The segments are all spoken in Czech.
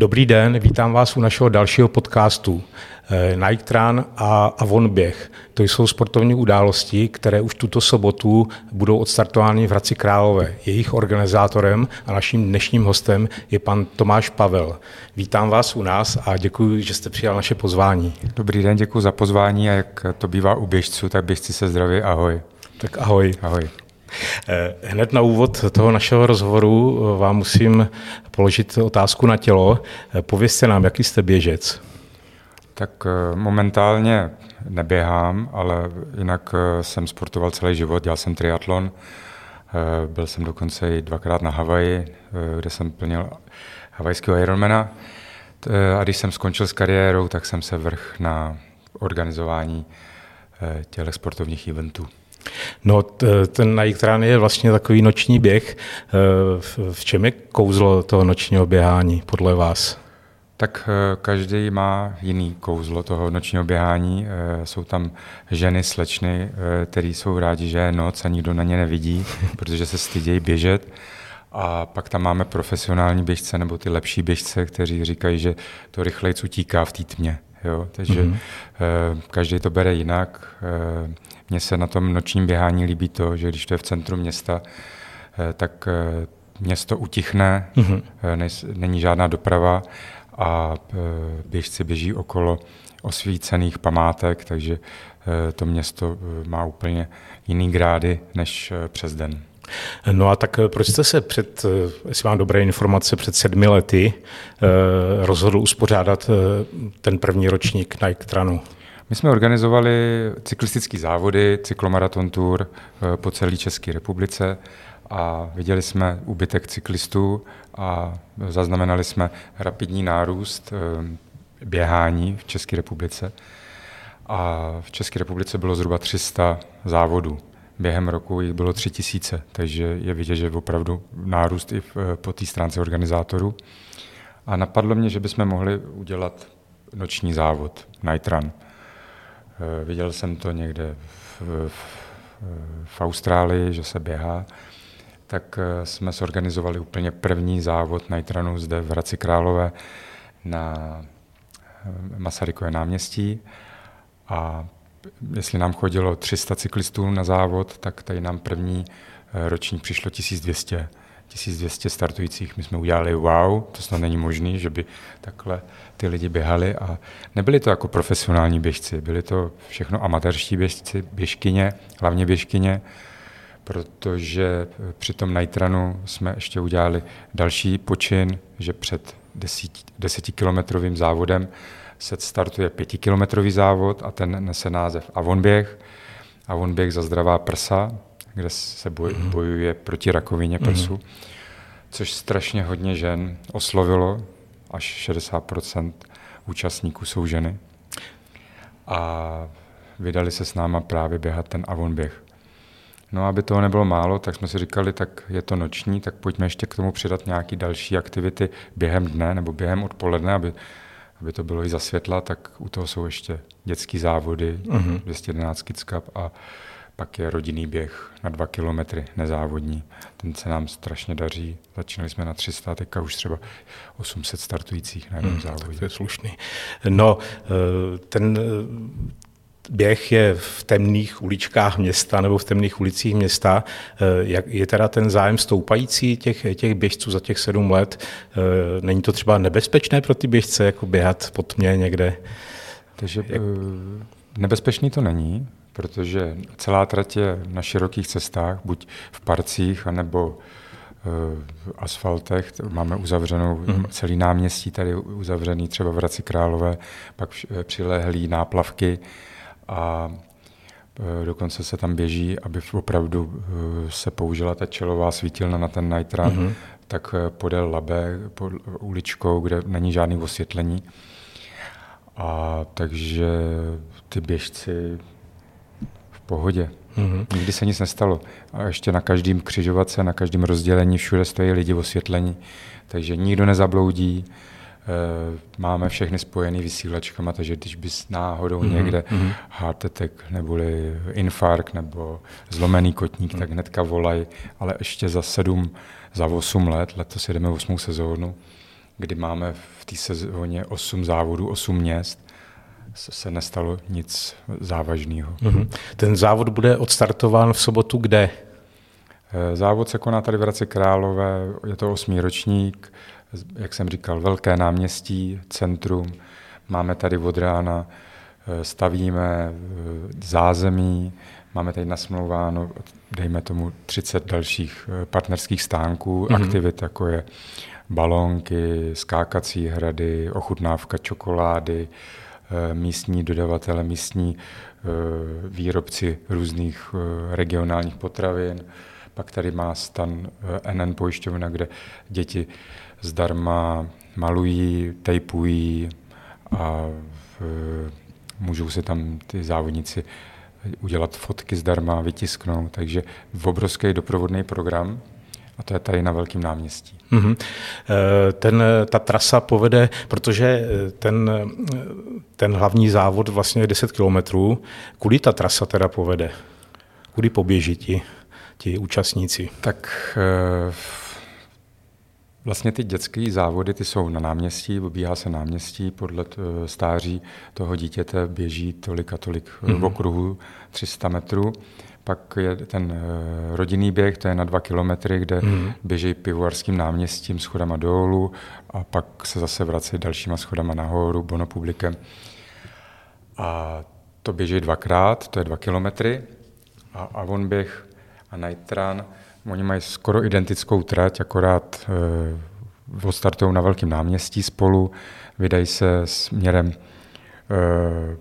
Dobrý den, vítám vás u našeho dalšího podcastu. Eh, Nike Run a Avon Běh. To jsou sportovní události, které už tuto sobotu budou odstartovány v Hradci Králové. Jejich organizátorem a naším dnešním hostem je pan Tomáš Pavel. Vítám vás u nás a děkuji, že jste přijal naše pozvání. Dobrý den, děkuji za pozvání a jak to bývá u běžců, tak běžci se zdraví, ahoj. Tak ahoj. Ahoj. Eh, hned na úvod toho našeho rozhovoru eh, vám musím položit otázku na tělo. Eh, povězte nám, jaký jste běžec? Tak momentálně neběhám, ale jinak jsem sportoval celý život, dělal jsem triatlon, byl jsem dokonce i dvakrát na Havaji, kde jsem plnil havajského Ironmana. A když jsem skončil s kariérou, tak jsem se vrch na organizování těch sportovních eventů. No, ten Nike Run je vlastně takový noční běh. Eh, v čem je kouzlo toho nočního běhání podle vás? Tak eh, každý má jiný kouzlo toho nočního běhání. Eh, jsou tam ženy, slečny, které jsou rádi, že je noc a nikdo na ně nevidí, protože se stydějí běžet. A pak tam máme profesionální běžce nebo ty lepší běžce, kteří říkají, že to rychleji utíká v té tmě. Jo? Takže mm-hmm. každý to bere jinak. Mně se na tom nočním běhání líbí to, že když to je v centru města, eh, tak eh, město utichne, mm-hmm. není žádná doprava a běžci běží okolo osvícených památek, takže to město má úplně jiný grády než přes den. No a tak proč jste se před, jestli mám dobré informace, před sedmi lety rozhodl uspořádat ten první ročník Nike Tranu? My jsme organizovali cyklistické závody, cyklomaraton tour eh, po celé České republice a viděli jsme úbytek cyklistů a zaznamenali jsme rapidní nárůst eh, běhání v České republice. A v České republice bylo zhruba 300 závodů. Během roku jich bylo 3000, takže je vidět, že opravdu nárůst i eh, po té stránce organizátorů. A napadlo mě, že bychom mohli udělat noční závod, Night Run. Eh, viděl jsem to někde v, v, v Austrálii, že se běhá, tak eh, jsme zorganizovali úplně první závod Nightrunu zde v Hradci Králové na eh, Masarykové náměstí a jestli nám chodilo 300 cyklistů na závod, tak tady nám první ročník přišlo 1200. 1200 startujících. My jsme udělali wow, to snad není možné, že by takhle ty lidi běhali a nebyli to jako profesionální běžci, byli to všechno amatérští běžci, běžkyně, hlavně běžkyně, protože při tom Nightrunu jsme ještě udělali další počin, že před desetikilometrovým závodem se startuje pětikilometrový závod a ten nese název Avonběh. Avonběh za zdravá prsa, kde se boj, mhm. bojuje proti rakovině mhm. prsu, mm-hmm. což strašně hodně žen oslovilo, až 60% účastníků jsou ženy. A vydali se s náma právě běhat ten Avon běh. No aby toho nebylo málo, tak jsme si říkali, tak je to noční, tak pojďme ještě k tomu přidat nějaké další aktivity během dne nebo během odpoledne, aby, aby to bylo i za světla, tak u toho jsou ještě dětské závody, uh-huh. 211 Kids Cup a pak je rodinný běh na dva kilometry, nezávodní. Ten se nám strašně daří. Začínali jsme na 300, teďka už třeba 800 startujících na jednom hmm, závodě. To je slušný. No, eh, ten eh, běh je v temných uličkách města nebo v temných ulicích města. Eh, jak je teda ten zájem stoupající těch, těch běžců za těch sedm let? Není to třeba nebezpečné pro ty běžce, jako běhat pod mě někde? Takže jak... nebezpečný to není, protože celá trať je na širokých cestách, buď v parcích, anebo v eh, asfaltech. Máme uzavřenou mm. celý náměstí, tady uzavřený třeba v Hradci Králové, pak eh, přilehlý náplavky a eh, dokonce se tam běží, aby opravdu se použila ta čelová svítilna na ten night run, mm-hmm. tak podél Labe, pod uličkou, kde není žádný osvětlení. A takže ty běžci pohodě. Mm-hmm. Nikdy se nic nestalo. A ještě na každém křižovatce, na každém rozdělení všude stojí lidi osvětlení, takže nikdo nezabloudí. Eh, máme všechny spojený vysílačkama, takže když bys náhodou mm-hmm. někde mm-hmm. attack, neboli infarkt, nebo zlomený kotník, mm-hmm. tak hnedka volaj, ale ještě za sedm, za osm let, letos jedeme osmou sezónu, kdy máme v té sezóně 8 závodů, 8 měst, se nestalo nic závažného. Mm-hmm. Ten závod bude odstartován v sobotu kde? Eh, závod se koná tady v Hradci Králové, je to osmý ročník, jak jsem říkal, velké náměstí, centrum. Máme tady od rána, eh, stavíme eh, zázemí, máme tady nasmlouváno, dejme tomu, 30 dalších partnerských stánků, mm-hmm. aktivit, jako je balónky, skákací hrady, ochutnávka čokolády, místní dodavatele, místní výrobci různých regionálních potravin, pak tady má stan eh, NN pojišťovna, kde děti zdarma malují, tejpují a můžou se tam ty závodníci udělat fotky zdarma, vytisknout. Takže obrovský doprovodný program a to je tady na Velkém náměstí. Mm-hmm. Ten, ta trasa povede, protože eh, ten, ten hlavní závod vlastně je 10 kilometrů. Kudy ta trasa teda povede? Kudy poběží ti? ti účastníci? Tak eh, Vlastně ty dětské závody, ty jsou na náměstí, obíhá se náměstí, podle stáří toho dítěte běží tolik a tolik mm-hmm. v okruhu 300 metrů. Pak je ten eh, rodinný běh, to je na dva kilometry, kde mm-hmm. běží pivovarským náměstím schodama dolů a pak se zase vrací dalšíma schodama nahoru, bonopublikem. A to běží dvakrát, to je dva kilometry. A Avon běh a Night Run. Oni mají skoro identickou trať, akorát e, odstartují na velkém náměstí spolu, vydají se směrem e,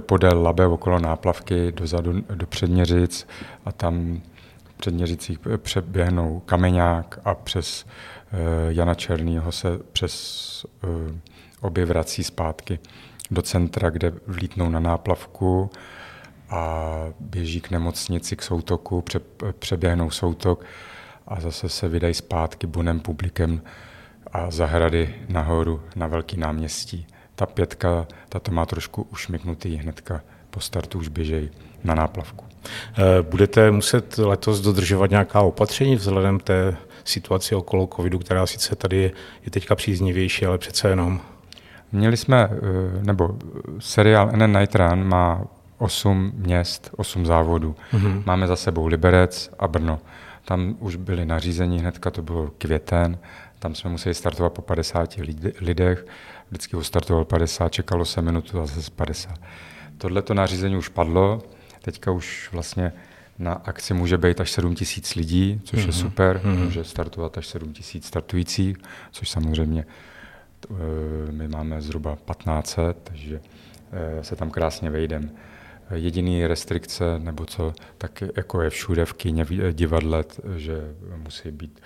podél Labe okolo náplavky dozadu do Předměřic a tam v Předměřicích přeběhnou Kameňák a přes e, Jana Černýho se přes e, obě vrací zpátky do centra, kde vlítnou na náplavku a běží k nemocnici, k soutoku, pře, přeběhnou soutok a zase se vydají zpátky bunem publikem a zahrady nahoru na velký náměstí. Ta pětka, ta to má trošku ušmyknutý hnedka po startu už běžej na náplavku. Eh, budete muset letos dodržovat nějaká opatření vzhledem té situaci okolo covidu, která sice tady je, je teďka příznivější, ale přece jenom. Měli jsme, eh, nebo seriál NN Night Run má osm měst, osm závodů. Mm-hmm. Máme za sebou Liberec a Brno. Tam už byly nařízení, hnedka to bylo květen, tam jsme museli startovat po 50 lidech, vždycky ho startoval 50, čekalo se minutu a zase 50. Tohle to nařízení už padlo, teďka už vlastně na akci může být až 7 tisíc lidí, což mm-hmm. je mhm. super, mm-hmm. může startovat až 7 tisíc startujících, což samozřejmě eh, my máme zhruba 1500, takže eh, se tam krásně vejdeme jediný restrikce, nebo co, tak jako je všude v kyně, divadle, že musí být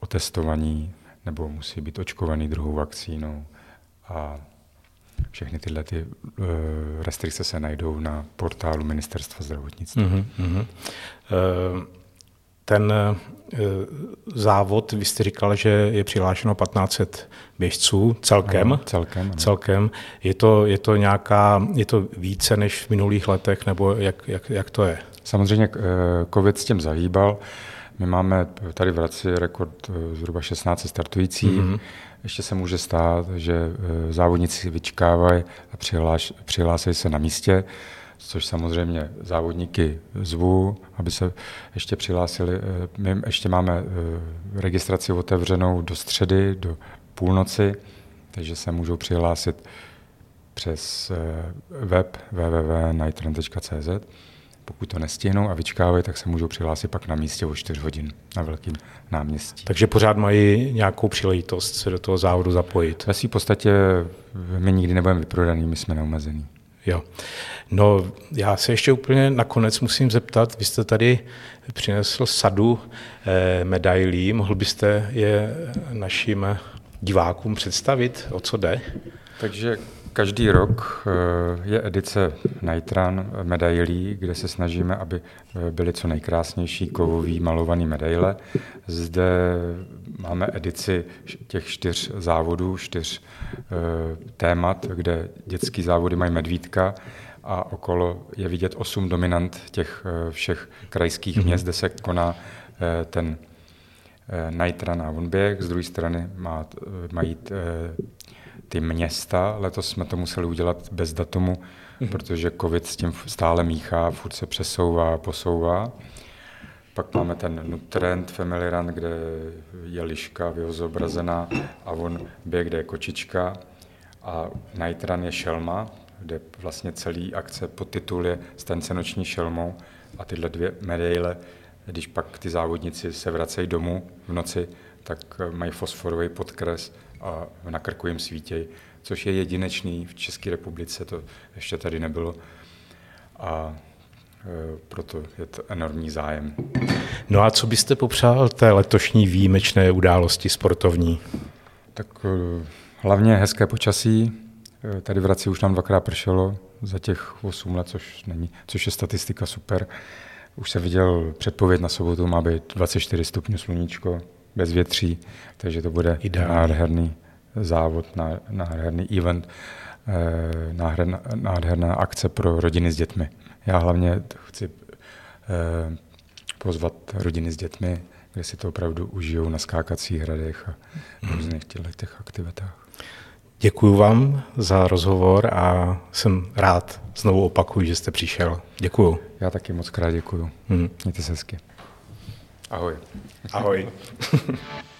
otestovaní nebo musí být očkovaný druhou vakcínou a všechny tyhle ty uh, restrikce se najdou na portálu Ministerstva zdravotnictví. Mm-hmm. Ten uh, závod, vy jste říkal, že je přihlášeno 1500 běžců celkem. Ano, celkem, ano. celkem. Je, to, je to nějaká, je to více než v minulých letech, nebo jak, jak, jak to je? Samozřejmě eh, COVID s tím zahýbal. My máme tady v Hradci rekord eh, zhruba 16 startujících. Mm-hmm. Ještě se může stát, že eh, závodníci vyčkávají a přihlás, přihlásí se na místě, což samozřejmě závodníky zvu, aby se ještě přihlásili. My ještě máme registraci otevřenou do středy, do půlnoci, takže se můžou přihlásit přes eh, web www.nightrun.cz. Pokud to nestihnou a vyčkávají, tak se můžou přihlásit pak na místě o 4 hodin na velkým náměstí. Takže pořád mají nějakou příležitost se do toho závodu zapojit. Ve v podstatě my nikdy nebudeme vyprodaný, my jsme neomezený. Jo. No, já se ještě úplně nakonec musím zeptat, vy jste tady přinesl sadu eh, medailí, mohl byste je našim divákům představit, o co jde? Takže každý rok eh, je edice Nitran medailí, kde se snažíme, aby eh, byly co nejkrásnější kovový malovaný medaile. Zde máme edici těch čtyř závodů, čtyř eh, témat, kde dětský závody mají medvídka a okolo je vidět osm dominant těch všech krajských mm-hmm. měst, kde se koná ten Nitran a Vonběh, z druhé strany má, mají ty města. Letos jsme to museli udělat bez datumu, mm-hmm. protože covid s tím stále míchá, furt se přesouvá, posouvá. Pak máme ten Nutrend Family Run, kde je liška vyhozobrazená a on běh, kde je kočička. A Night Run je šelma, kde vlastně celý akce podtitul je Stance noční šelmou a tyhle dvě medaile, když pak ty závodníci se vracejí domů v noci, tak mají fosforový podkres a na krku jim svítěj, což je jedinečný v České republice, to ještě tady nebylo. A e, proto je to enormní zájem. No a co byste popřál té letošní výjimečné události sportovní? Tak e, hlavně hezké počasí. Tady v Hradci už nám dvakrát pršelo za těch 8 let, což, není, což je statistika super. Už se viděl předpověď na sobotu, má být 24 stupňů sluníčko, bez větří, takže to bude Ideální. nádherný závod, nádherný event, eh, nádherná, nádherná akce pro rodiny s dětmi. Já hlavně chci eh, pozvat rodiny s dětmi, kde si to opravdu užijou na skákacích hradech a mhm. různých těch aktivitách. Děkuji vám za rozhovor a jsem rád, znovu opakuju, že jste přišel. Děkuji. Já taky moc krát děkuji. Hmm. Mějte se hezky. Ahoj. Ahoj.